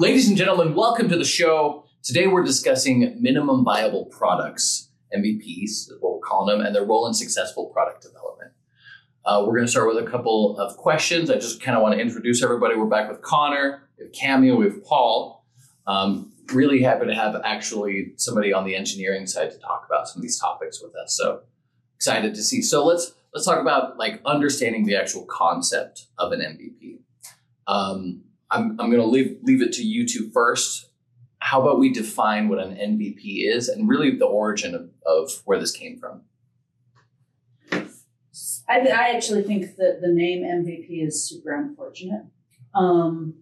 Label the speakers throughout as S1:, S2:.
S1: Ladies and gentlemen, welcome to the show. Today we're discussing minimum viable products, MVPs, is what we're calling them, and their role in successful product development. Uh, we're going to start with a couple of questions. I just kind of want to introduce everybody. We're back with Connor, have Cameo, have Paul. Um, really happy to have actually somebody on the engineering side to talk about some of these topics with us. So excited to see. So let's let's talk about like understanding the actual concept of an MVP. Um, I'm, I'm going to leave, leave it to you two first. How about we define what an MVP is and really the origin of, of where this came from?
S2: I, I actually think that the name MVP is super unfortunate. Um,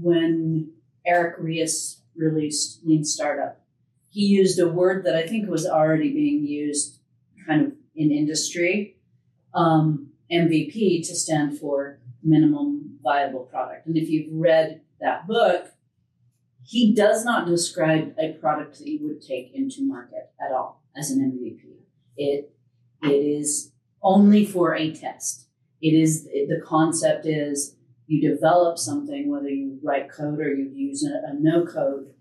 S2: when Eric Ries released Lean Startup, he used a word that I think was already being used kind of in industry, um, MVP to stand for minimum viable product. And if you've read that book, he does not describe a product that you would take into market at all as an MVP. It it is only for a test. It is the concept is you develop something, whether you write code or you use a, a no code,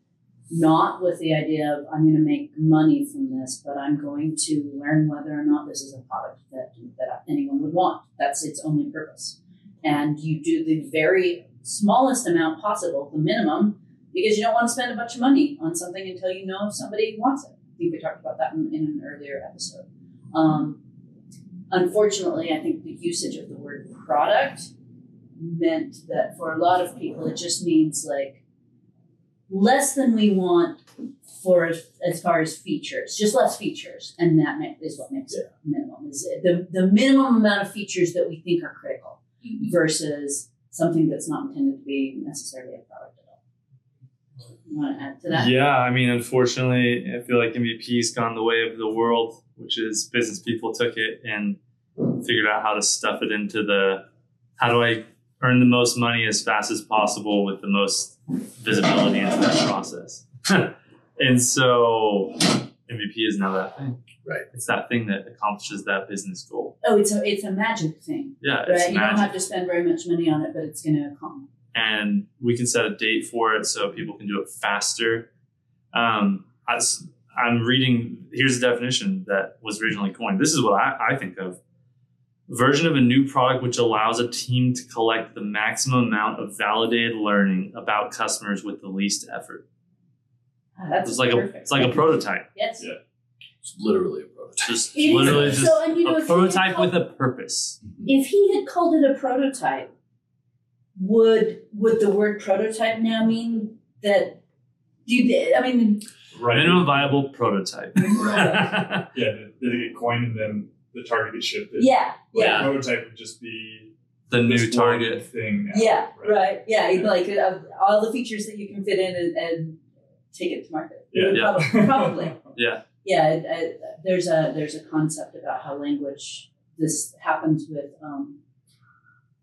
S2: not with the idea of I'm going to make money from this, but I'm going to learn whether or not this is a product that that anyone would want. That's its only purpose and you do the very smallest amount possible, the minimum, because you don't want to spend a bunch of money on something until you know if somebody wants it. I think we talked about that in, in an earlier episode. Um, unfortunately, I think the usage of the word product meant that for a lot of people, it just means like less than we want for as far as features, just less features, and that is what makes yeah. it minimum. Is the the minimum amount of features that we think are critical Mm-hmm. versus something that's not intended to be necessarily a product at all. You want to add to that?
S3: Yeah, I mean, unfortunately, I feel like MVP's gone the way of the world, which is business people took it and figured out how to stuff it into the how do I earn the most money as fast as possible with the most visibility into that process. and so MVP is now that thing.
S1: Right.
S3: It's that thing that accomplishes that business goal.
S2: Oh, it's a it's a magic thing.
S3: Yeah,
S2: right.
S3: It's
S2: you
S3: magic.
S2: don't have to spend very much money on it, but it's going to come.
S3: And we can set a date for it so people can do it faster. Um, I, I'm reading. Here's the definition that was originally coined. This is what I, I think of: version of a new product which allows a team to collect the maximum amount of validated learning about customers with the least effort.
S2: Ah, that's
S3: it's like
S2: perfect.
S3: a it's like a prototype.
S2: Yes.
S3: Yeah.
S1: It's literally a prototype.
S3: Just
S2: It is-
S3: literally just
S2: so, and you know,
S3: a
S2: if
S3: prototype
S2: called-
S3: with a purpose.
S2: If he had called it a prototype, would would the word prototype now mean that? Do you, I mean,
S4: Right.
S3: Minimum viable prototype.
S4: Yeah, did did it get coined and then the target gets shifted?
S2: yeah,
S4: Like,
S2: yeah,
S4: Prototype would just be
S3: the new target.
S4: thing. Now,
S2: yeah, right, yeah. you'd Like uh, all the features that you can fit in and, and take it to market.
S4: Yeah.
S3: Yeah.
S2: Probably, probably.
S3: Yeah.
S2: yeah. it- it- there's a there's a concept about how language this happens with um,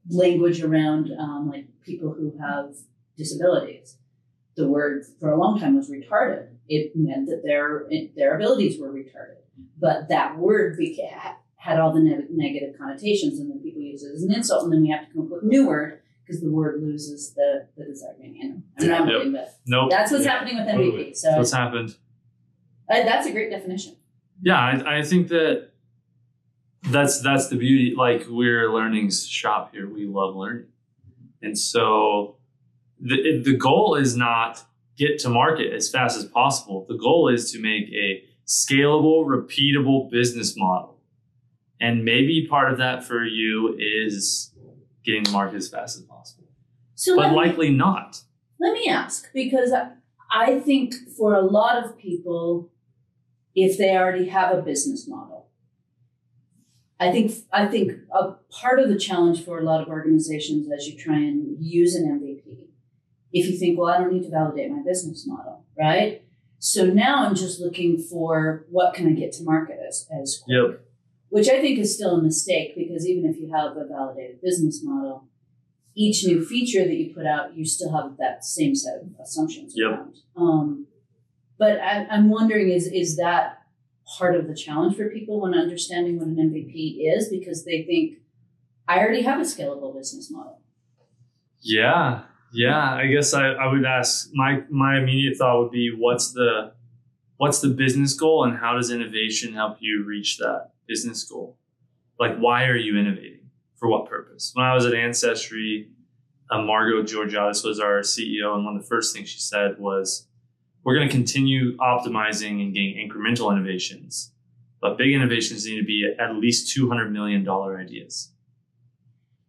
S2: language around um, like people who have disabilities. The word for a long time was retarded. It meant that their their abilities were retarded, but that word beca- had all the ne- negative connotations, and then people use it as an insult, and then we have to come up with a new word because the word loses the the desired meaning. I'm
S3: Yep.
S2: rambling, but
S3: Nope.
S2: that's what's
S4: Yeah,
S2: happening with MVP.
S4: totally.
S2: So
S3: What's happened?
S2: uh, that's a great definition.
S3: Yeah, I, I think that that's that's the beauty. Like we're learning shop here. We love learning, and so the the goal is not get to market as fast as possible. The goal is to make a scalable, repeatable business model, and maybe part of that for you is getting to market as fast as possible,
S2: So
S3: but
S2: me-
S3: likely not.
S2: Let me ask because I- I think for a lot of people, if they already have a business model, I think I think a part of the challenge for a lot of organizations as you try and use an MVP, if you think, well, I don't need to validate my business model, right? So now I'm just looking for what can I get to market as as quick,
S3: Yep.
S2: Which I think is still a mistake because even if you have a validated business model, each new feature that you put out, you still have that same set of assumptions
S3: Yep.
S2: around. Um, but I, I'm wondering, is is that part of the challenge for people when understanding what an MVP is? Because they think, I already have a scalable business model.
S3: Yeah. Yeah, I guess I, I would ask my my immediate thought would be what's the what's the business goal and how does innovation help you reach that business goal? Like why are you innovating? For what purpose? When I was at Ancestry, uh, Margo Georgiadis was our CEO, and one of the first things she said was, "We're going to continue optimizing and getting incremental innovations, but big innovations need to be at least two hundred million dollar ideas."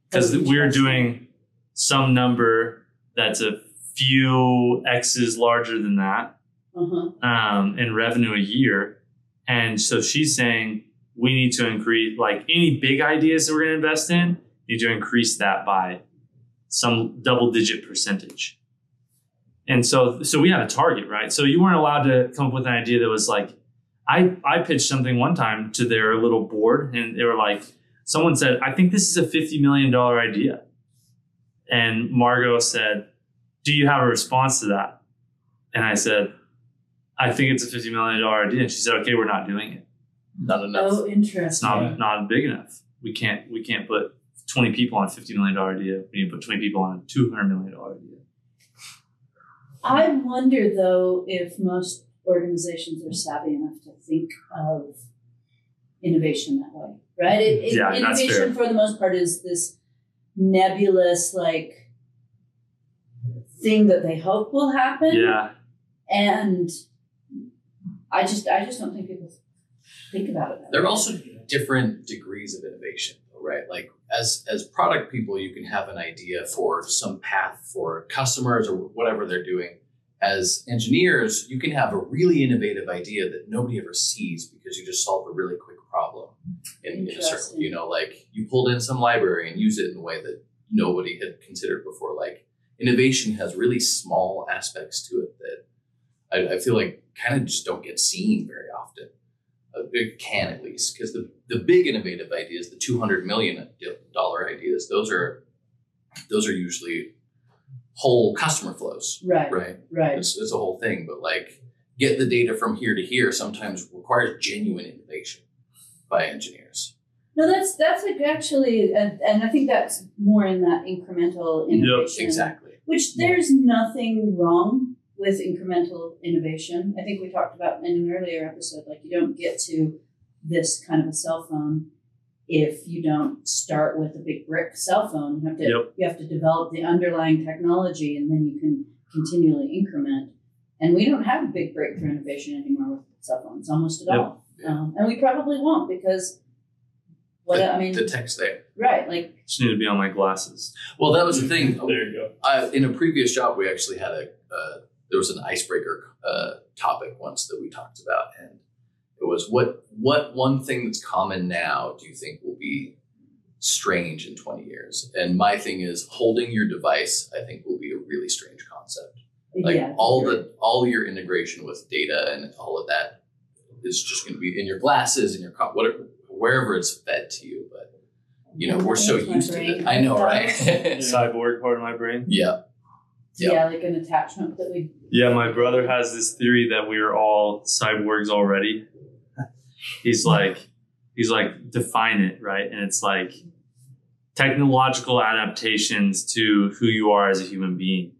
S3: Because we're doing some number that's a few x's larger than that
S2: Uh-huh.
S3: um, in revenue a year. And so she's saying we need to increase, like any big ideas that we're going to invest in, need to increase that by some double digit percentage. And so, so we have a target, right? So you weren't allowed to come up with an idea that was like, I, I pitched something one time to their little board and they were like, someone said, I think this is a $50 million idea. And Margo said, Do you have a response to that? And I said, I think it's a $50 million idea. And she said, Okay, we're not doing it.
S1: Not enough.
S2: Oh,
S3: It's not
S4: Yeah.
S3: not big enough. We can't we can't put 20 people on a $50 million idea. We need to put 20 people on a $200 million idea.
S2: I wonder though if most organizations are savvy enough to think of innovation that way, right? It, it-
S3: Yeah, that's
S2: innovation
S3: fair.
S2: for the most part is this nebulous like thing that they hope will happen,
S3: Yeah.
S2: and I just I just don't think people think about it. That
S1: There are also different degrees of innovation, right? Like as as product people, you can have an idea for some path for customers or whatever they're doing. As engineers, you can have a really innovative idea that nobody ever sees because you just solved a really quick problem in, in a circle. You know, like you pulled in some library and used it in a way that nobody had considered before. Like innovation has really small aspects to it that I, I feel like kind of just don't get seen very often. It can at least because the, the big innovative ideas, the two hundred million dollar ideas, those are those are usually whole customer flows,
S2: right,
S1: right?
S2: right.
S1: It's, it's a whole thing, but like get the data from here to here sometimes requires genuine innovation by engineers.
S2: No, that's that's like actually, and, and I think that's more in that incremental
S3: Yep,
S2: innovation.
S1: Exactly.
S2: Which there's nothing wrong with incremental innovation. I think we talked about in an earlier episode, like you don't get to this kind of a cell phone if you don't start with a big brick cell phone. You have to
S3: Yep.
S2: you have to develop the underlying technology and then you can continually increment. And we don't have a big breakthrough innovation anymore with cell phones, almost at
S3: Yep.
S2: all. Um, and we probably won't because what
S1: the,
S2: I mean,
S1: the text there.
S2: right? Like
S3: Just need to be on my glasses.
S1: Well, that was the thing.
S4: There you go.
S1: I, in a previous job, we actually had a uh, there was an icebreaker uh, topic once that we talked about, and it was what what one thing that's common now do you think will be strange in twenty years? And my thing is holding your device. I think will be a really strange concept. Like
S2: yeah,
S1: all the all your integration with data and all of that is just going to be in your glasses, in your co- whatever wherever it's fed to you. But you know we're so used to it. I know, right?
S3: Cyborg part of my brain.
S1: yeah. Yep.
S2: yeah, like an attachment that we
S3: Yeah, my brother has this theory that we are all cyborgs already. He's like, he's like, define it, right? And it's like technological adaptations to who you are as a human being.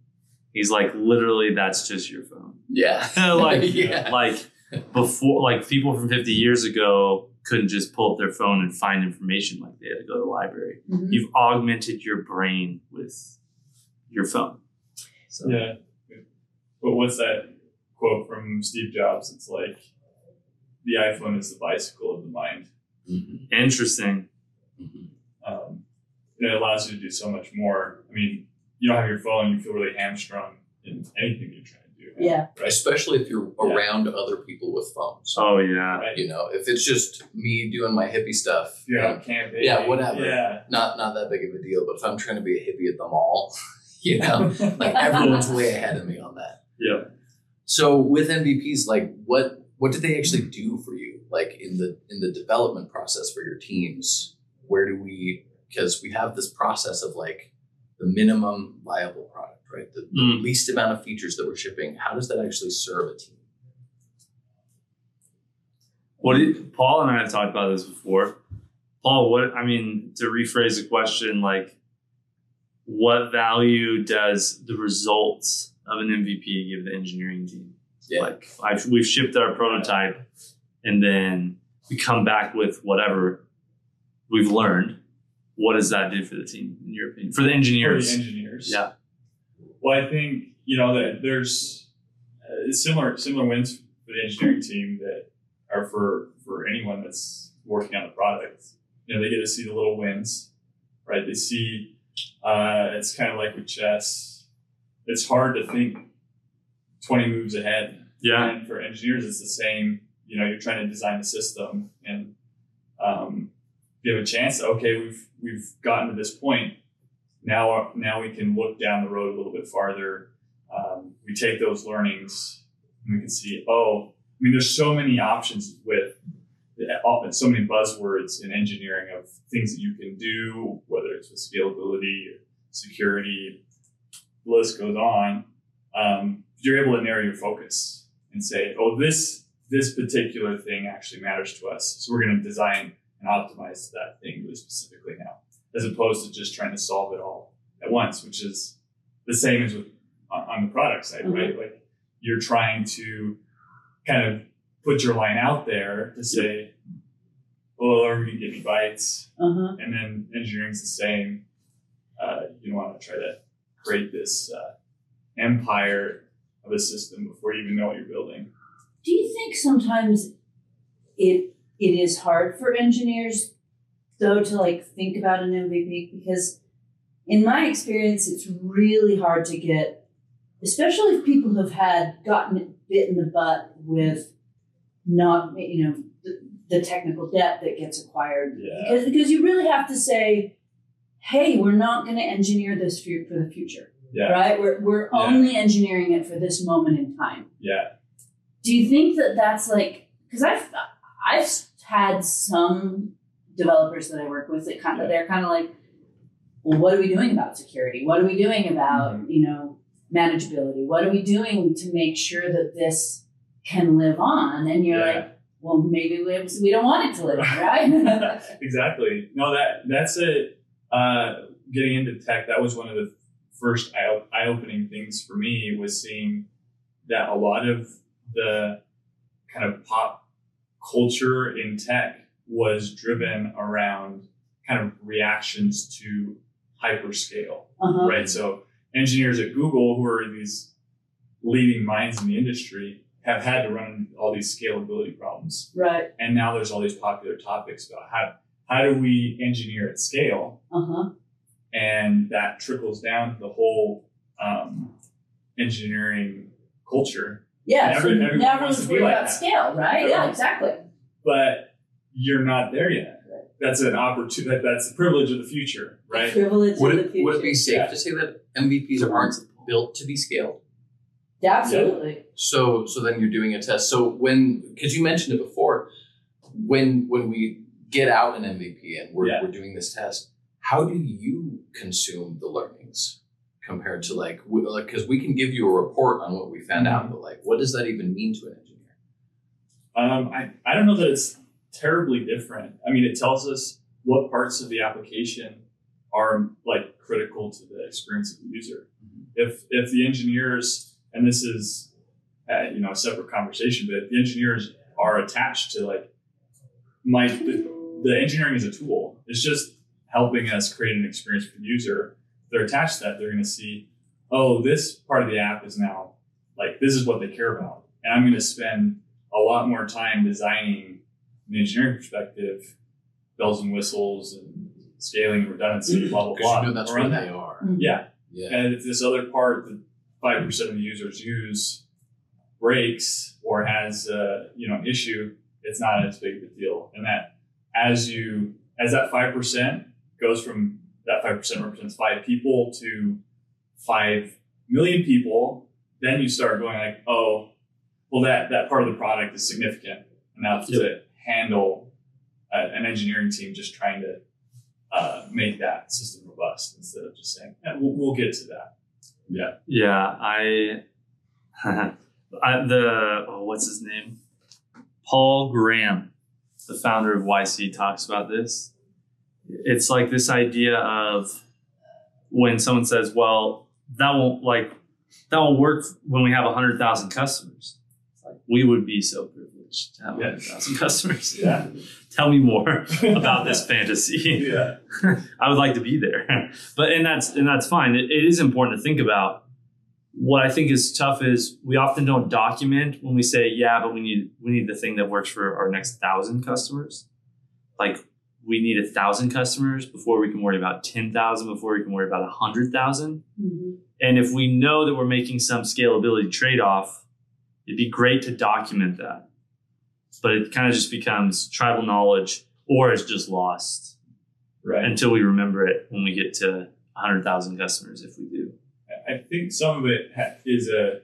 S3: He's like, literally, that's just your phone.
S1: Yeah.
S3: like,
S1: yeah.
S3: like before, like people from 50 years ago couldn't just pull up their phone and find information like they had to go to the library.
S2: Mhm.
S3: You've augmented your brain with your phone. So,
S4: Yeah. But what's that quote from Steve Jobs? It's like the iPhone is the bicycle of the mind.
S1: Mhm.
S3: Interesting.
S1: Mhm.
S4: Um, and it allows you to do so much more. I mean, you don't have your phone, you feel really hamstrung in anything you're trying to do.
S2: Yeah.
S4: Right.
S1: Especially if you're
S4: Yeah.
S1: around other people with phones.
S3: Oh, yeah.
S4: Right.
S1: You know, if it's just me doing my hippie stuff,
S4: You're
S1: and
S4: out camping.
S1: Yeah, whatever.
S4: Yeah.
S1: not not that big of a deal. But if I'm trying to be a hippie at the mall, you know, like everyone's way ahead of me on that.
S3: Yeah.
S1: So with MVPs, like what what did they actually do for you? Like in the in the development process for your teams, where do we? Because we have this process of like the minimum viable product, right? The, the
S3: Mm.
S1: least amount of features that we're shipping. How does that actually serve a team?
S3: What did, Paul and I have talked about this before. Paul, what I mean to rephrase the question, like what value does the results of an MVP give the engineering team?
S1: Yeah.
S3: Like I've, we've shipped our prototype, and then we come back with whatever we've learned. What does that do for the team, in your opinion? For the
S4: For
S3: engineers,
S4: the engineers.
S3: yeah,
S4: Well, I think you know that there's uh, similar similar wins for the engineering team that are for for anyone that's working on the product. You know, they get to see the little wins, right? They see uh, it's kind of like with chess. It's hard to think twenty moves ahead.
S3: yeah,
S4: And for engineers, it's the same. You know, you're trying to design the system, and um, have a chance. Okay, we've we've gotten to this point. Now, now we can look down the road a little bit farther. Um, we take those learnings, and we can see. Oh, I mean, there's so many options with often so many buzzwords in engineering of things that you can do, whether it's with scalability, security, the list goes on. Um, you're able to narrow your focus and say, oh, this this particular thing actually matters to us. So we're going to design and optimize that thing really specifically now, as opposed to just trying to solve it all at once, which is the same as with on, the product side,
S2: Mhm.
S4: right? Like you're trying to kind of put your line out there to say, well, are we going to give you bites?
S2: Uh huh.
S4: And then engineering's the same. Uh, you don't want to try to create this uh, empire of a system before you even know what you're building.
S2: Do you think sometimes it it is hard for engineers though to like think about an MVP because in my experience it's really hard to get especially if people have had gotten bit in the butt with not you know the, technical debt that gets acquired
S4: Yeah.
S2: because because you really have to say hey we're not going to engineer this for, for the future
S4: Yeah.
S2: right we're, we're
S4: Yeah.
S2: only engineering it for this moment in time
S4: Yeah.
S2: do you think that that's like because I've I've had some developers that I work with that kind of they're kind of like, well, what are we doing about security? What are we doing about mm-hmm. you know manageability? What are we doing to make sure that this can live on? And you're like, well, maybe we, we don't want it to live right?
S4: exactly. No, that that's it. Uh, getting into tech, that was one of the first eye eye opening things for me was seeing that a lot of the kind of pop culture in tech was driven around kind of reactions to hyperscale.
S2: uh-huh.
S4: right? So engineers at Google, who are these leading minds in the industry, have had to run into all these scalability problems.
S2: Right.
S4: And now there's all these popular topics about how how do we engineer at scale,
S2: Uh huh.
S4: and that trickles down to the whole um, engineering culture.
S2: Yeah.
S4: And
S2: so
S4: everyone
S2: now
S4: wants
S2: everyone's
S4: to be
S2: worried
S4: like
S2: about
S4: that.
S2: scale, right? Yeah. Exactly.
S4: But you're not there yet. That's an opportunity. That, that's the privilege of the future, right?
S2: Privilege
S1: Would
S2: of the
S1: it,
S2: future.
S1: would it be safe
S4: Yeah.
S1: to say that MVPs aren't built to be scaled?
S2: Absolutely.
S1: So so then you're doing a test. So when because you mentioned it before, when when we get out an MVP and we're
S4: Yeah.
S1: we're doing this test, how do you consume the learnings compared to like we, like because we can give you a report on what we found out, but like what does that even mean to an engineer?
S4: Um, I, I don't know that it's terribly different. I mean, it tells us what parts of the application are like critical to the experience of the user. If if the engineers, and this is uh, you know a separate conversation, but the engineers are attached to like my the, the engineering is a tool. It's just helping us create an experience for the user. If they're attached to that, they're going to see, oh, this part of the app is now like this is what they care about, and I'm going to spend a lot more time designing from the engineering perspective, bells and whistles and scaling and redundancy, blah blah
S1: Because
S4: blah.
S1: you know that's where
S4: that.
S1: they are.
S4: Yeah,
S1: Yeah.
S4: and if this other part that five percent of the users use breaks or has you know issue, it's not as big of a deal. And that as you as that five percent goes from that five percent represents five people to five million people, then you start going like, oh, well that that part of the product is significant enough to handle a, an engineering team just trying to uh, make that system robust instead of just saying, yeah, we'll, we'll get to that. Yeah.
S3: Yeah, I, I the oh, what's his name? Paul Graham, the founder of YC, talks about this. It's like this idea of when someone says, "Well, that won't like that will work when we have hundred thousand customers." Like we would be so privileged to have
S4: Yeah.
S3: hundred thousand customers.
S4: Yeah.
S3: Tell me more about this fantasy.
S4: Yeah.
S3: I would like to be there, but and that's and that's fine. It, it is important to think about. What I think is tough is we often don't document when we say, "Yeah, but we need we need the thing that works for our next thousand customers." Like we need a thousand customers before we can worry about ten thousand. Before we can worry about a hundred thousand.
S2: Mhm.
S3: And if we know that we're making some scalability trade off, it'd be great to document that. But it kind of just becomes tribal knowledge or it's just lost
S4: Right.
S3: until we remember it when we get to 100,000 customers, if we do.
S4: I think some of it is a,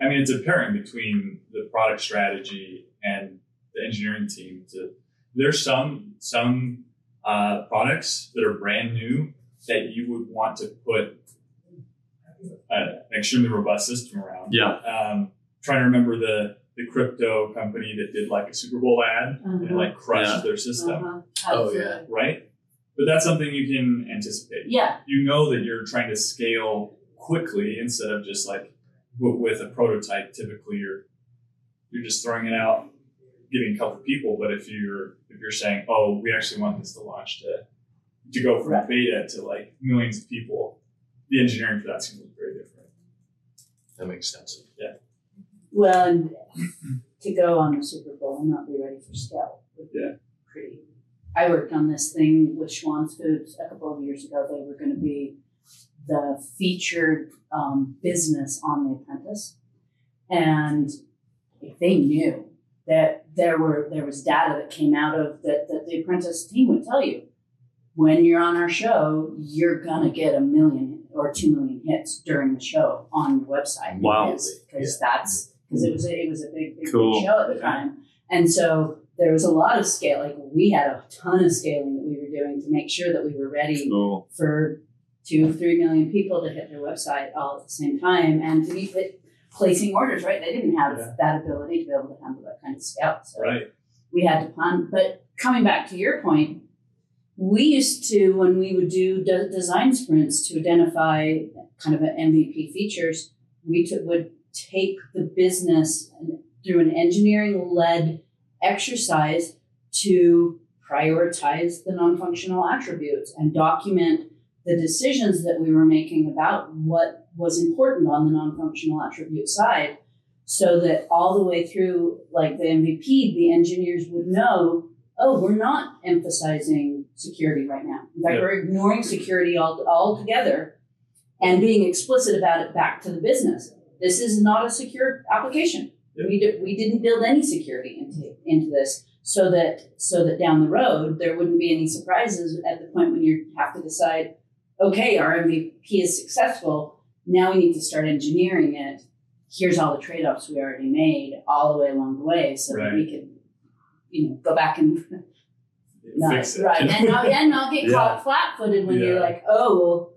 S4: I mean, it's a pairing between the product strategy and the engineering team. To there's some some uh, products that are brand new that you would want to put a, an extremely robust system around.
S3: Yeah.
S4: Um, trying to remember the the crypto company that did like a Super Bowl ad and it
S2: Uh-huh.
S4: like crushed
S3: Yeah.
S4: their system,
S2: Uh-huh.
S1: Oh, yeah.
S4: Right? But that's something you can anticipate
S2: Yeah.
S4: you know that you're trying to scale quickly instead of just like w- with a prototype. Typically, you're you're just throwing it out, getting a couple people. But if you're if you're saying, oh, we actually want this to launch to to go from
S2: Right.
S4: beta to like millions of people, the engineering for that's going to look very different.
S1: That makes sense.
S2: Well, and to go on the Super Bowl and not be ready for scale would be
S4: Yeah.
S2: pretty. I worked on this thing with Schwan's Foods a couple of years ago. They were going to be the featured um, business on The Apprentice, and they knew that there were there was data that came out of that that The Apprentice team would tell you when you're on our show, you're gonna get a million or two million hits during the show on your website.
S3: Wow.
S2: Because that's because it was a, it was a big, big,
S3: Cool.
S2: big show at the time, and so there was a lot of scale. Like we had a ton of scaling that we were doing to make sure that we were ready
S3: Cool.
S2: for two, three million people to hit their website all at the same time, and to be pla- placing orders. Right, they didn't have
S4: Yeah.
S2: that ability to be able to handle that kind of scale. So
S4: Right.
S2: we had to plan. But coming back to your point, we used to when we would do de- design sprints to identify kind of an MVP features, we took, would take the business through an engineering led exercise to prioritize the non-functional attributes and document the decisions that we were making about what was important on the non-functional attribute side so that all the way through like the MVP, the engineers would know, oh, we're not emphasizing security right now. In fact,
S4: Yeah.
S2: we're ignoring security all, altogether and being explicit about it back to the business. This is not a secure application.
S4: Yeah.
S2: We, did, we didn't build any security into, into this so that so that down the road there wouldn't be any surprises at the point when you have to decide, okay, our MVP is successful. Now we need to start engineering it. Here's all the trade-offs we already made all the way along the way, so that we
S4: Right.
S2: can, you know, go back and not,
S4: Fix it.
S2: right and not and not get
S3: Yeah.
S2: caught flat-footed when you're like, oh, well,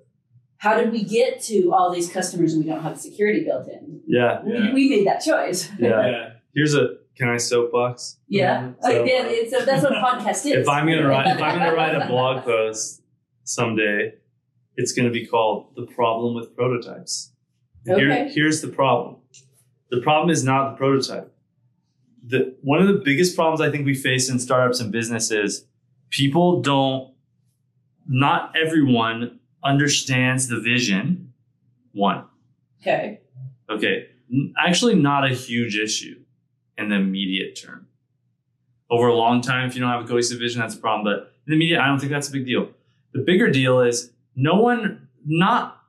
S2: how did we get to all these customers and we don't have security built in?
S3: Yeah.
S4: Yeah.
S2: We, we made that choice.
S3: Yeah.
S4: Yeah.
S3: Here's a can I soapbox?
S2: Yeah, um, oh,
S3: So-
S2: Again, it's a, that's what a podcast is.
S3: if I'm gonna write if I'm gonna write a blog post someday, it's gonna be called "The Problem with Prototypes." And here-
S2: Okay.
S3: here's the problem. The problem is not the prototype. The one of the biggest problems I think we face in startups and businesses, people don't. Not everyone understands the vision. One,
S2: okay.
S3: Okay, actually, not a huge issue in the immediate term. Over a long time, if you don't have a cohesive vision, that's a problem. But in the immediate, I don't think that's a big deal. The bigger deal is no one, not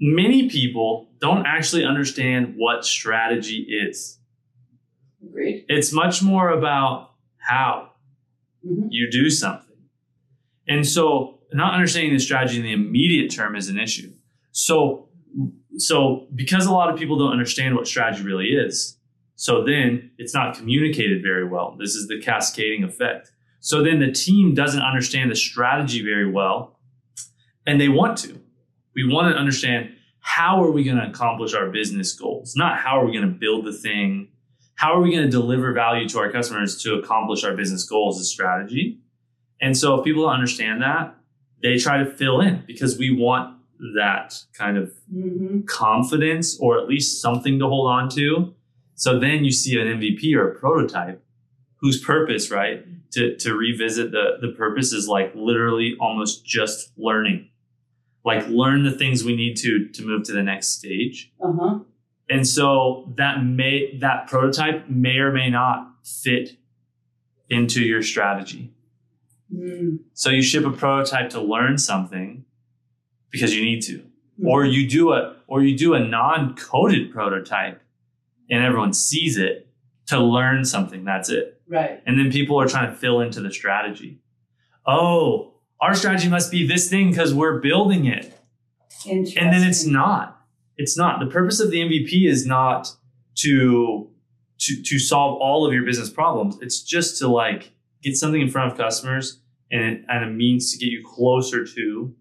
S3: many people, don't actually understand what strategy is.
S2: Agreed.
S3: It's much more about how
S2: Mhm.
S3: you do something. And so not understanding the strategy in the immediate term is an issue. So so because a lot of people don't understand what strategy really is, so then it's not communicated very well. This is the cascading effect. So then the team doesn't understand the strategy very well and they want to. We want to understand how are we going to accomplish our business goals? Not how are we going to build the thing? How are we going to deliver value to our customers to accomplish our business goals as strategy? And so if people don't understand that, they try to fill in because we want that kind of
S2: Mm-hmm.
S3: confidence or at least something to hold on to. So then you see an MVP or a prototype whose purpose, right, to, to revisit the, the purpose is like literally almost just learning. Like learn the things we need to to move to the next stage.
S2: Uh huh.
S3: And so that may that prototype may or may not fit into your strategy.
S2: Mm.
S3: So you ship a prototype to learn something because you need to.
S2: Mhm.
S3: Or you do a or you do a non-coded prototype and everyone sees it to learn something. That's it.
S2: Right.
S3: And then people are trying to fill into the strategy. Oh, our strategy must be this thing because we're building it.
S2: Interesting.
S3: And then it's not. It's not. The purpose of the MVP is not to to to solve all of your business problems. It's just to like get something in front of customers and and a means to get you closer to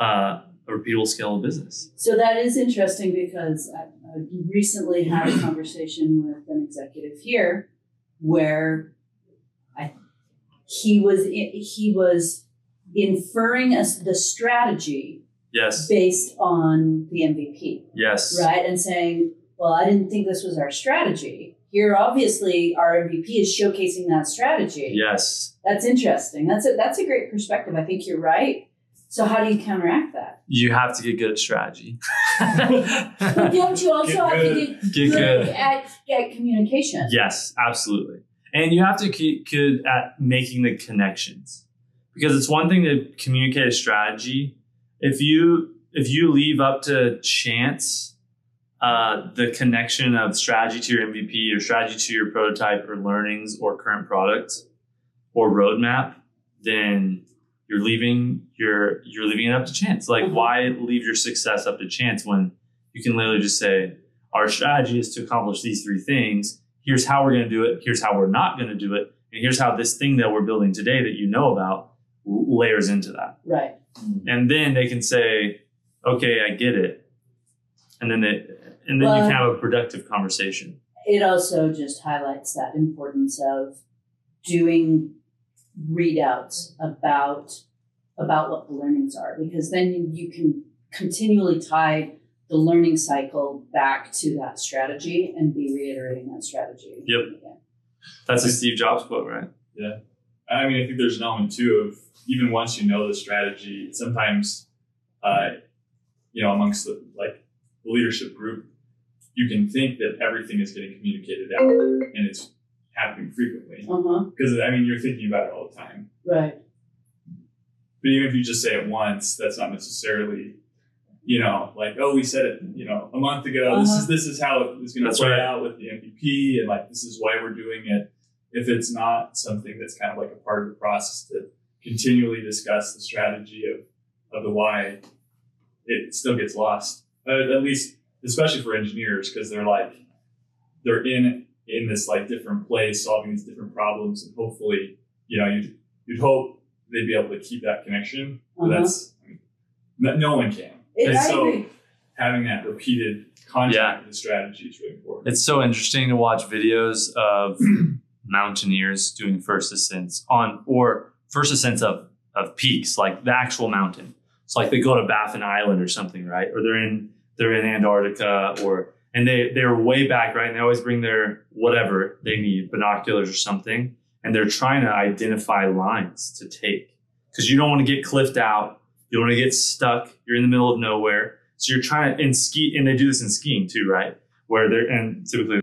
S3: uh, a repeatable scale of business.
S2: So that is interesting because I, I recently had a conversation with an executive here where I he was he was inferring us the strategy
S3: Yes.
S2: based on the MVP,
S3: Yes.
S2: right? And saying, "Well, I didn't think this was our strategy." Here, obviously, our MVP is showcasing that strategy.
S3: Yes.
S2: That's interesting. That's a that's a great perspective. I think you're right. So, how do you counteract that?
S3: You have to get good at strategy.
S2: But don't you also
S4: Get
S2: have to
S4: good.
S2: get
S3: Get good.
S2: at, at communication?
S3: Yes, absolutely. And you have to keep good at making the connections because it's one thing to communicate a strategy. If you if you leave up to chance uh, the connection of strategy to your MVP or strategy to your prototype or learnings or current product or roadmap, then you're leaving your you're leaving it up to chance. Like
S2: Mhm.
S3: why leave your success up to chance when you can literally just say our strategy is to accomplish these three things. Here's how we're going to do it. Here's how we're not going to do it. And here's how this thing that we're building today that you know about layers into that.
S2: Right.
S3: And then they can say, okay, I get it. And then it, and then
S2: Well-
S3: you can have a productive conversation.
S2: It also just highlights that importance of doing readouts about about what the learnings are, because then you, you can continually tie the learning cycle back to that strategy and be reiterating that strategy.
S3: Yep.
S2: again.
S3: That's a Steve Jobs quote, right? Yeah.
S4: I mean, I think there's an element too of even once you know the strategy, sometimes, uh, you know, amongst the like the leadership group, you can think that everything is getting communicated out and it's happening frequently
S2: Uh-huh.
S4: because I mean you're thinking about it all the time.
S2: Right.
S4: But even if you just say it once, that's not necessarily, you know, like oh we said it, you know, a month ago. This
S2: Uh-huh.
S4: is this is how it is going to
S3: That's
S4: play
S3: right.
S4: out with the MVP, and like this is why we're doing it. If it's not something that's kind of like a part of the process to continually discuss the strategy of of the why, it still gets lost. Uh, at least, especially for engineers, because they're like they're in in this like different place, solving these different problems, and hopefully, you know, you'd you'd hope they'd be able to keep that connection. But
S2: Uh-huh.
S4: that's I mean, no, no one can.
S2: It-
S4: And
S2: I
S4: so-
S2: agree.
S4: Having that repeated contact
S3: Yeah.
S4: with the strategy is really important.
S3: It's so interesting to watch videos of mountaineers doing first ascents on or first ascents of of peaks, like the actual mountain. It's like they go to Baffin Island or something, right? Or they're in they're in Antarctica or and they they're way back, right? And they always bring their whatever they need, binoculars or something, and they're trying to identify lines to take because you don't want to get cliffed out. You don't want to get stuck. You're in the middle of nowhere. So you're trying to and ski and they do this in skiing too, right? Where they're and typically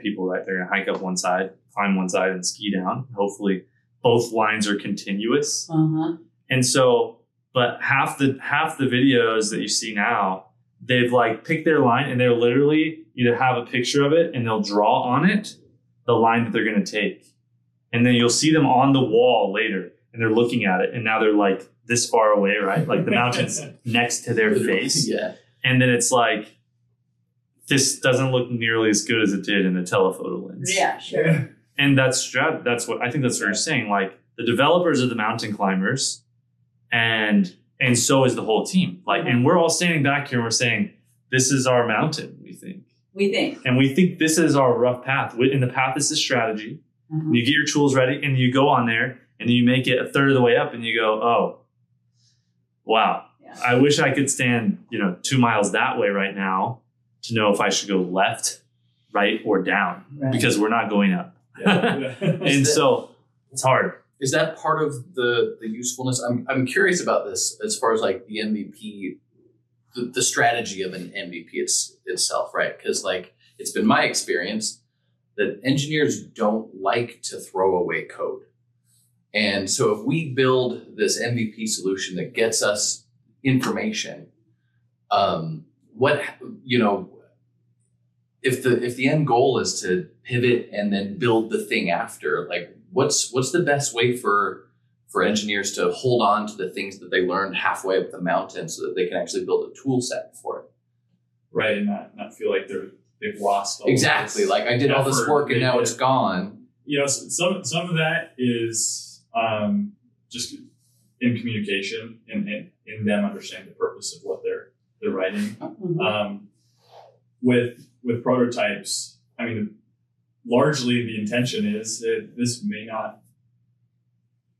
S3: people, right? They're gonna hike up one side, climb one side, and ski down. Hopefully, both lines are continuous.
S2: Uh-huh.
S3: And so, but half the half the videos that you see now, they've like picked their line and they're literally either have a picture of it and they'll draw on it the line that they're gonna take, and then you'll see them on the wall later, and they're looking at it, and now they're like this far away, right? Like the mountain's next to their face,
S1: Yeah.
S3: and then it's like. This doesn't look nearly as good as it did in the telephoto lens
S2: Yeah, sure.
S3: and that's strat- that's what I think that's what you're saying. Like the developers are the mountain climbers, and and so is the whole team. Like, and we're all standing back here and we're saying, "This is our mountain." We think,
S2: We think.
S3: and we think this is our rough path. We- And the path is the strategy.
S2: Uh-huh.
S3: You get your tools ready, and you go on there, and you make it a third of the way up, and you go, "Oh, wow, I wish I could stand, you know, two miles that way right now to know if I should go left, right, or down
S2: Right.
S3: because we're not going up.
S4: Yeah.
S3: And so it's hard.
S1: Is that part of the the usefulness? I'm I'm curious about this as far as like the MVP, the, the strategy of an MVP it's, itself, right? Because like it's been my experience that engineers don't like to throw away code, and so if we build this MVP solution that gets us information, um, what you know. If the if the end goal is to pivot and then build the thing after, like what's what's the best way for for engineers to hold on to the things that they learned halfway up the mountain so that they can actually build a tool set for it
S4: right, and not, not feel like they're they've lost all
S1: exactly
S4: this
S1: like i did all this work and
S4: they
S1: now
S4: did.
S1: it's gone
S4: you know some some of that is um, just in communication and in, in them understanding the purpose of what they're they're writing
S2: Mhm.
S4: um, with with prototypes i mean largely the intention is that this may not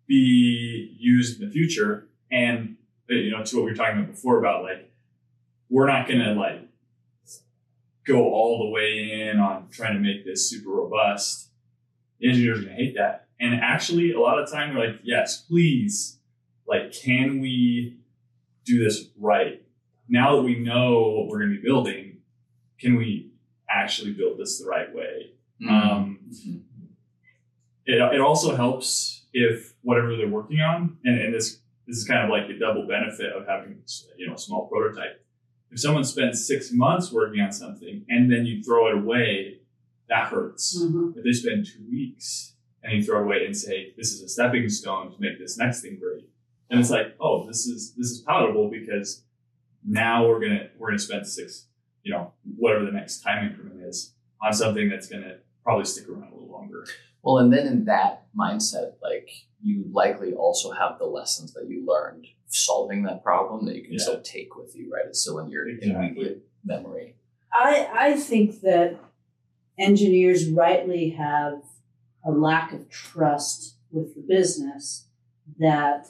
S4: be used in the future. And you know to what we were talking about before about like we're not going to like go all the way in on trying to make this super robust. The engineers are to hate that. And actually a lot of time they're like yes please like can we do this right? Now that we know what we're going to be building can we actually build this the right way um,
S1: Mhm.
S4: it, it also helps if whatever they're working on, and, and this this is kind of like a double benefit of having you know a small prototype. If someone spends six months working on something and then you throw it away, that hurts.
S2: Mhm.
S4: If they spend two weeks and you throw it away and say this is a stepping stone to make this next thing great, and it's like oh this is this is palatable because now we're gonna we're gonna spend six you know whatever the next time increment is on something that's gonna probably stick around a little longer.
S1: well and then in that mindset like you likely also have the lessons that you learned solving that problem that you can
S4: Yeah.
S1: still take with you right it's still in your
S4: Exactly.
S1: immediate memory
S2: I I think that engineers rightly have a lack of trust with the business that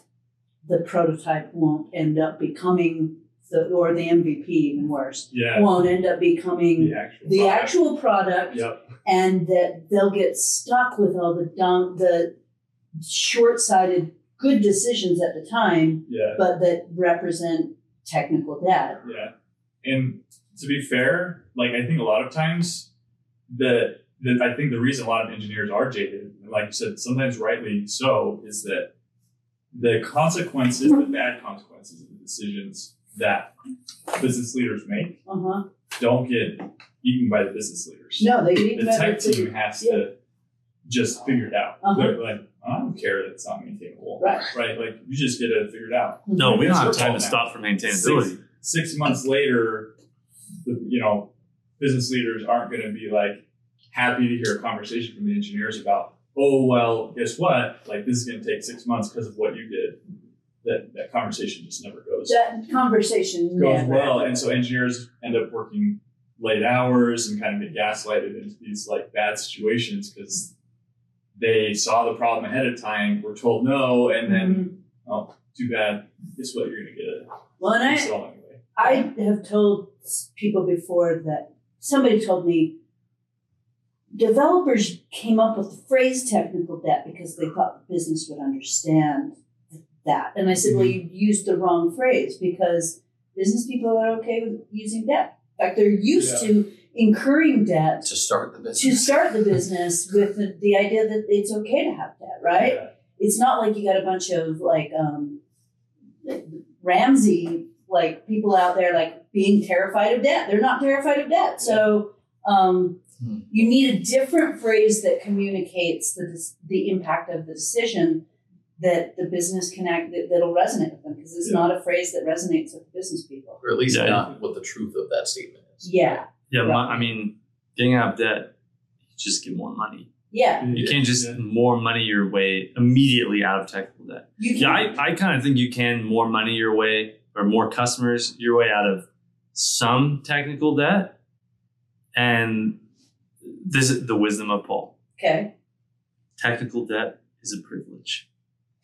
S2: the prototype won't end up becoming the or the MVP even worse
S4: Yeah,
S2: won't end up becoming
S4: the actual
S2: the
S4: product.
S2: actual product
S4: Yep.
S2: and that they'll get stuck with all the dumb the short-sighted good decisions at the time
S4: Yeah.
S2: but that represent technical debt
S4: Yeah. And to be fair, like I think a lot of times the, the I think the reason a lot of engineers are jaded, like you said, sometimes rightly so, is that the consequences, the bad consequences of the decisions that business leaders make
S2: uh-huh
S4: don't get eaten by the business leaders.
S2: no they need
S4: the
S2: better
S4: tech
S2: to-
S4: team has to just figure it out.
S2: Uh-huh.
S4: They're like, I don't care that it's not maintainable.
S2: Right.
S4: Right. Like you just get to figure it out.
S3: No, we don't have time to
S4: now.
S3: stop for maintainability.
S4: six months later, the, you know, business leaders aren't going to be like happy to hear a conversation from the engineers about, oh well, guess what? Like this is going to take six months because of what you did. That that conversation just never goes
S2: that conversation
S4: goes
S2: never
S4: well, and so engineers end up working late hours and kind of get gaslighted into these like bad situations because they saw the problem ahead of time, were told no, and then
S2: Mhm.
S4: oh, too bad. Guess what? You're going to get it.
S2: well and I,
S4: anyway.
S2: I have told people before that somebody told me developers came up with the phrase technical debt because they thought the business would understand that. And I said, well, you used the wrong phrase because business people are okay with using debt. In fact, they're used
S4: Yeah.
S2: to incurring debt
S1: to start the business
S2: to start the business with the, the idea that it's okay to have debt, right?
S4: Yeah.
S2: it's not like you got a bunch of like um Ramsey like people out there like being terrified of debt. They're not terrified of debt. So um
S1: Hmm.
S2: you need a different phrase that communicates the the impact of the decision that the business can act that, that'll resonate with them because it's
S4: Yeah.
S2: not a phrase that resonates with business people.
S1: or at least
S3: Yeah.
S1: not what the truth of that statement is
S2: Yeah.
S3: Yeah,
S2: Right.
S3: my, I mean, getting out of debt, you just get more money.
S2: Yeah.
S3: You can't just
S4: Yeah.
S3: more money your way immediately out of technical debt.
S2: You can
S3: Yeah, I, I kind of think you can more money your way or more customers your way out of some technical debt. And this is the wisdom of Paul.
S2: okay.
S3: Technical debt is a privilege.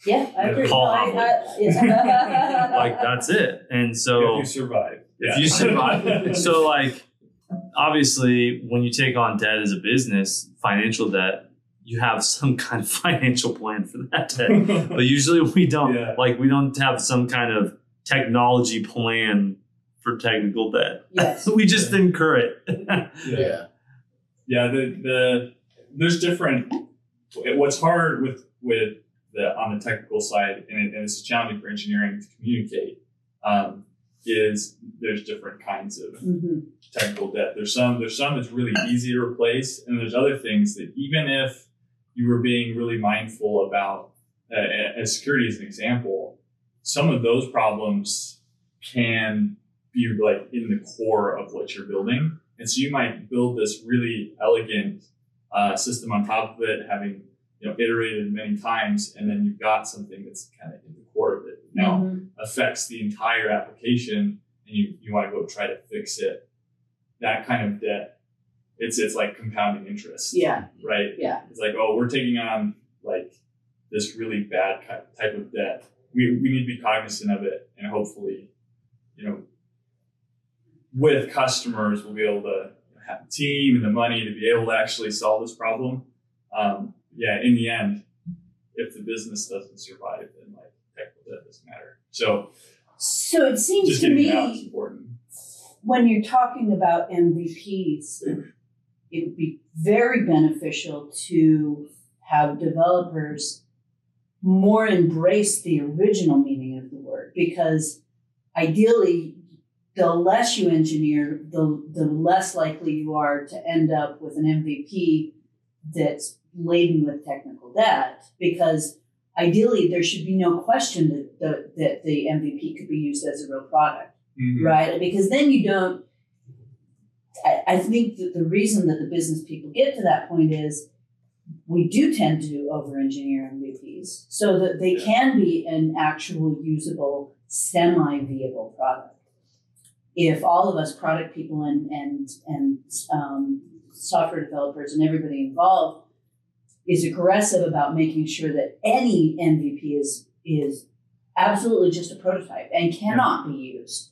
S2: Yeah, I agree.
S3: Paul
S2: No, I- I- yeah.
S3: like that's it. And so
S4: if you survive.
S3: If
S4: Yeah.
S3: you survive. so like obviously when you take on debt as a business, financial debt, you have some kind of financial plan for that debt. but usually we don't
S4: Yeah.
S3: like we don't have some kind of technology plan for technical debt.
S2: yes.
S3: we just incur it.
S1: Yeah.
S4: Yeah, the the there's different. What's hard with with the on the technical side, and, it, and it's challenging for engineering to communicate, um, is there's different kinds of
S2: hmm
S4: technical debt. There's some there's some that's really easy to replace, and there's other things that even if you were being really mindful about, uh, as security as an example, some of those problems can be like in the core of what you're building, and so you might build this really elegant uh, system on top of it, having you know iterated many times, and then you've got something that's kind of in the core of it now
S2: Mhm.
S4: affects the entire application and you, you want to go try to fix it, that kind of debt, it's it's like compounding interest.
S2: Yeah.
S4: Right?
S2: Yeah.
S4: It's like, oh, we're taking on like this really bad type of debt. We, we need to be cognizant of it and hopefully, you know, with customers, we'll be able to have the team and the money to be able to actually solve this problem. Um, yeah, in the end, if the business doesn't survive, then like technical debt doesn't matter. So
S2: So it seems to
S4: getting it out is
S2: me
S4: important.
S2: when you're talking about MVPs, it would be very beneficial to have developers more embrace the original meaning of the word because ideally the less you engineer the, the less likely you are to end up with an mvp that's laden with technical debt because ideally there should be no question that the, that the mvp could be used as a real product right? Because then you don't. I, I think that the reason that the business people get to that point is we do tend to over engineer MVPs so that they can be an actual usable, semi viable product. If all of us product people and and and um, software developers and everybody involved is aggressive about making sure that any MVP is is absolutely just a prototype and cannot be used.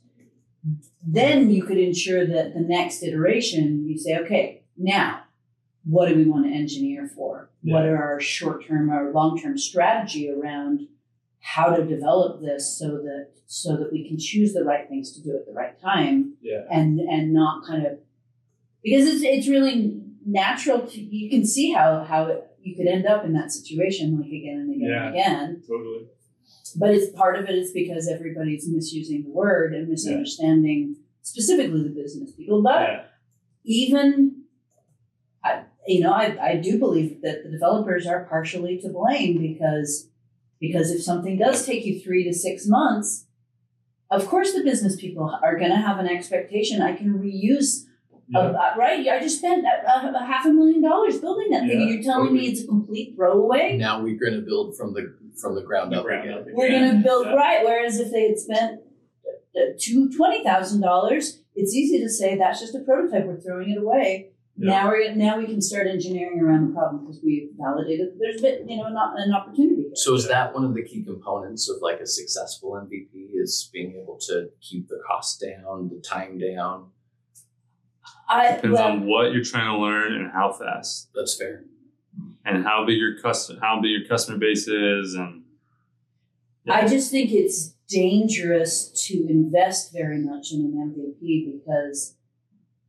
S2: Then you could ensure that the next iteration you say okay now what do we want to engineer for? What are our short-term or long-term strategy around how to develop this so that so that we can choose the right things to do at the right time?
S4: Yeah.
S2: and and not kind of because it's it's really natural to you can see how how it, you could end up in that situation like again and again
S4: Yeah.
S2: and again
S4: Totally.
S2: but it's part of it is because everybody's misusing the word and misunderstanding specifically the business people but
S4: Yeah.
S2: even I, you know I, I do believe that the developers are partially to blame because because if something does take you three to six months of course the business people are going to have an expectation i can reuse
S4: Yeah.
S2: uh, uh, right i just spent a, a, a half a million dollars building that thing and you're telling me it's a complete throwaway
S1: Now we're going to build from the from the ground
S4: The
S1: up
S4: ground
S1: again.
S4: up
S2: we're going to build
S4: Yeah.
S2: right whereas if they had spent uh, two twenty thousand dollars it's easy to say that's just a prototype we're throwing it away
S4: Yeah.
S2: now we're now we can start engineering around the problem because we've validated that there's been you know not an opportunity here.
S1: So is that one of the key components of like a successful MVP is being able to keep the cost down, the time down?
S2: I
S3: Depends
S2: well,
S3: on what you're trying to learn and how fast,
S1: That's fair.
S3: and how big your custom, how big your customer base is, and
S2: I just think it's dangerous to invest very much in an MVP because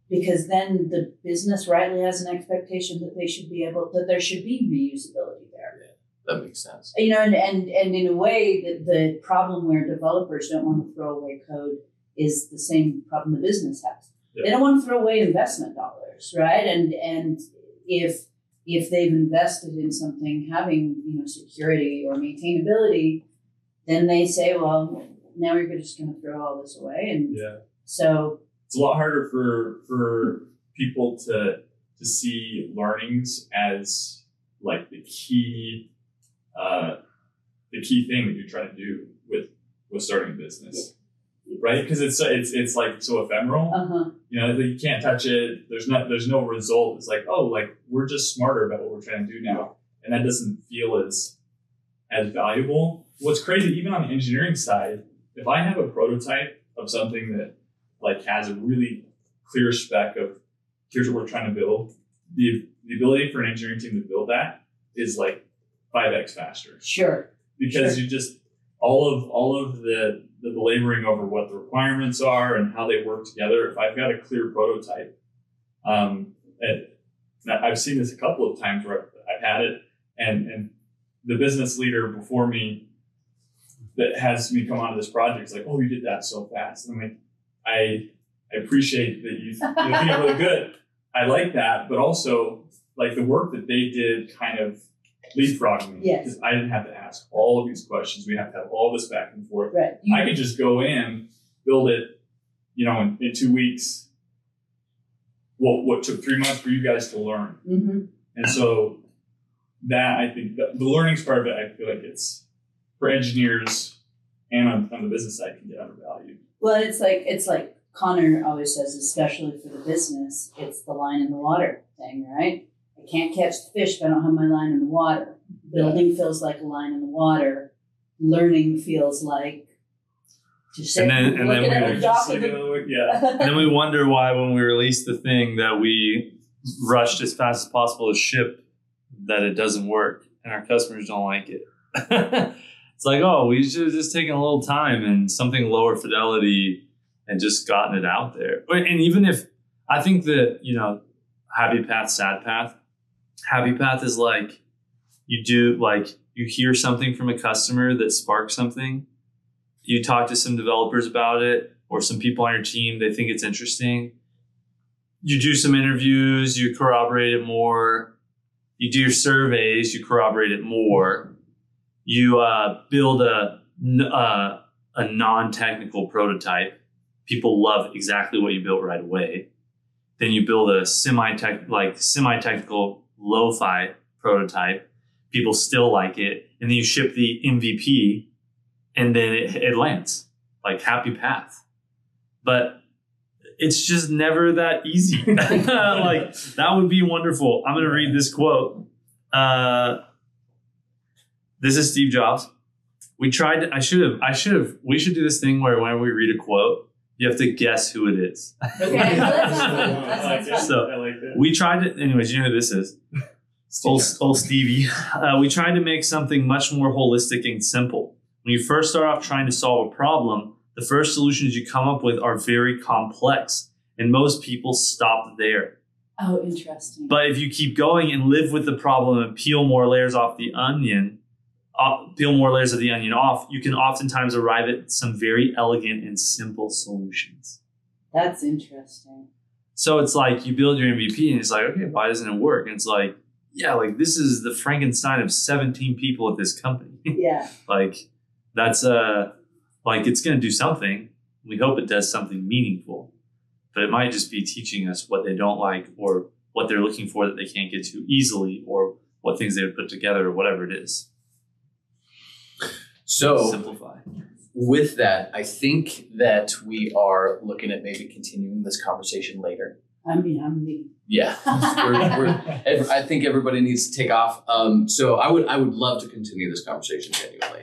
S2: because then the business rightly has an expectation that they should be able that there should be reusability there.
S1: Yeah, That makes sense.
S2: You know, and and, and in a way the, the problem where developers don't want to throw away code is the same problem the business has. They don't want to throw away investment dollars, right? And and if if they've invested in something having you know security or maintainability, then they say, well, now we're just going to throw all this away, and
S4: Yeah.
S2: so
S4: It's a lot harder for for people to to see learnings as like the key uh, the key thing that you're trying to do with with starting a business. Right? Because it's it's it's like so ephemeral.
S2: uh huh,
S4: you know you can't touch it there's not there's no result it's like oh like we're just smarter about what we're trying to do now and that doesn't feel as as valuable. What's crazy, even on the engineering side, if I have a prototype of something that like has a really clear spec of here's what we're trying to build, the the ability for an engineering team to build that is like five x faster
S2: Sure.
S4: because
S2: Sure.
S4: you just all of all of the the belaboring over what the requirements are and how they work together. If I've got a clear prototype, um, and I've seen this a couple of times where I've had it, and and the business leader before me that has me come onto this project is like, "Oh, you did that so fast." And I'm like, I I appreciate that you you think I'm really good. I like that, but also like the work that they did kind of leapfrogged me
S2: Yes.
S4: because I didn't have to ask all of these questions. We have to have all this back and forth.
S2: Right. You,
S4: I could just go in, build it, you know, in, in two weeks. What what took three months for you guys to learn,
S2: Mhm.
S4: and so that I think the, the learnings part of it, I feel like it's for engineers and on, on the business side can get undervalued.
S2: Well, it's like it's like Connor always says, especially for the business, it's the line in the water thing, right? I can't catch the fish if I don't have my line in the water. Building feels like a line in the water. Learning feels like just
S3: And then- and then we were
S4: Just like,
S2: the
S4: oh, yeah,
S3: and then we wonder why when we release the thing that we rushed as fast as possible to ship that it doesn't work and our customers don't like it. it's like, oh, we should have just taken a little time and something lower fidelity and just gotten it out there. But- And even if I think that, you know, happy path, sad path, happy path is like you do like you hear something from a customer that sparks something. You talk to some developers about it or some people on your team they think it's interesting. You do some interviews you corroborate it more. You do your surveys you corroborate it more. You uh, build a n- uh, a non-technical prototype. People love exactly what you built right away. Then you build a semi-tech like semi-technical lo-fi prototype. People still like it. And then you ship the mvp and then it, it lands like happy path. But it's just never that easy. Like that would be wonderful. I'm going to read this quote. Uh, this is steve jobs. We tried to, i should have i should have we should do this thing where whenever we read a quote you have to guess who it is
S2: Okay, well, that's fun.
S4: I like it.
S3: So,
S4: I like that.
S3: we tried to anyways you know who this is old, old Stevie. Uh, we tried to make something much more holistic and simple. When you first start off trying to solve a problem, the first solutions you come up with are very complex, and most people stop there.
S2: Oh, interesting.
S3: But if you keep going and live with the problem and peel more layers off the onion, peel more layers of the onion off, you can oftentimes arrive at some very elegant and simple solutions.
S2: That's interesting.
S3: So it's like you build your MVP and it's like, okay, why doesn't it work? And it's like, yeah, like this is the Frankenstein of 17 people at this company.
S2: Yeah.
S3: like that's uh like it's gonna do something. We hope it does something meaningful. But it might just be teaching us what they don't like or what they're looking for that they can't get to easily or what things they would put together or whatever it is.
S1: So
S3: Simplify.
S1: with that, I think that we are looking at maybe continuing this conversation later.
S2: I mean, I'm the.
S1: Yeah, we're, we're, I think everybody needs to take off. Um, so I would I would love to continue this conversation genuinely.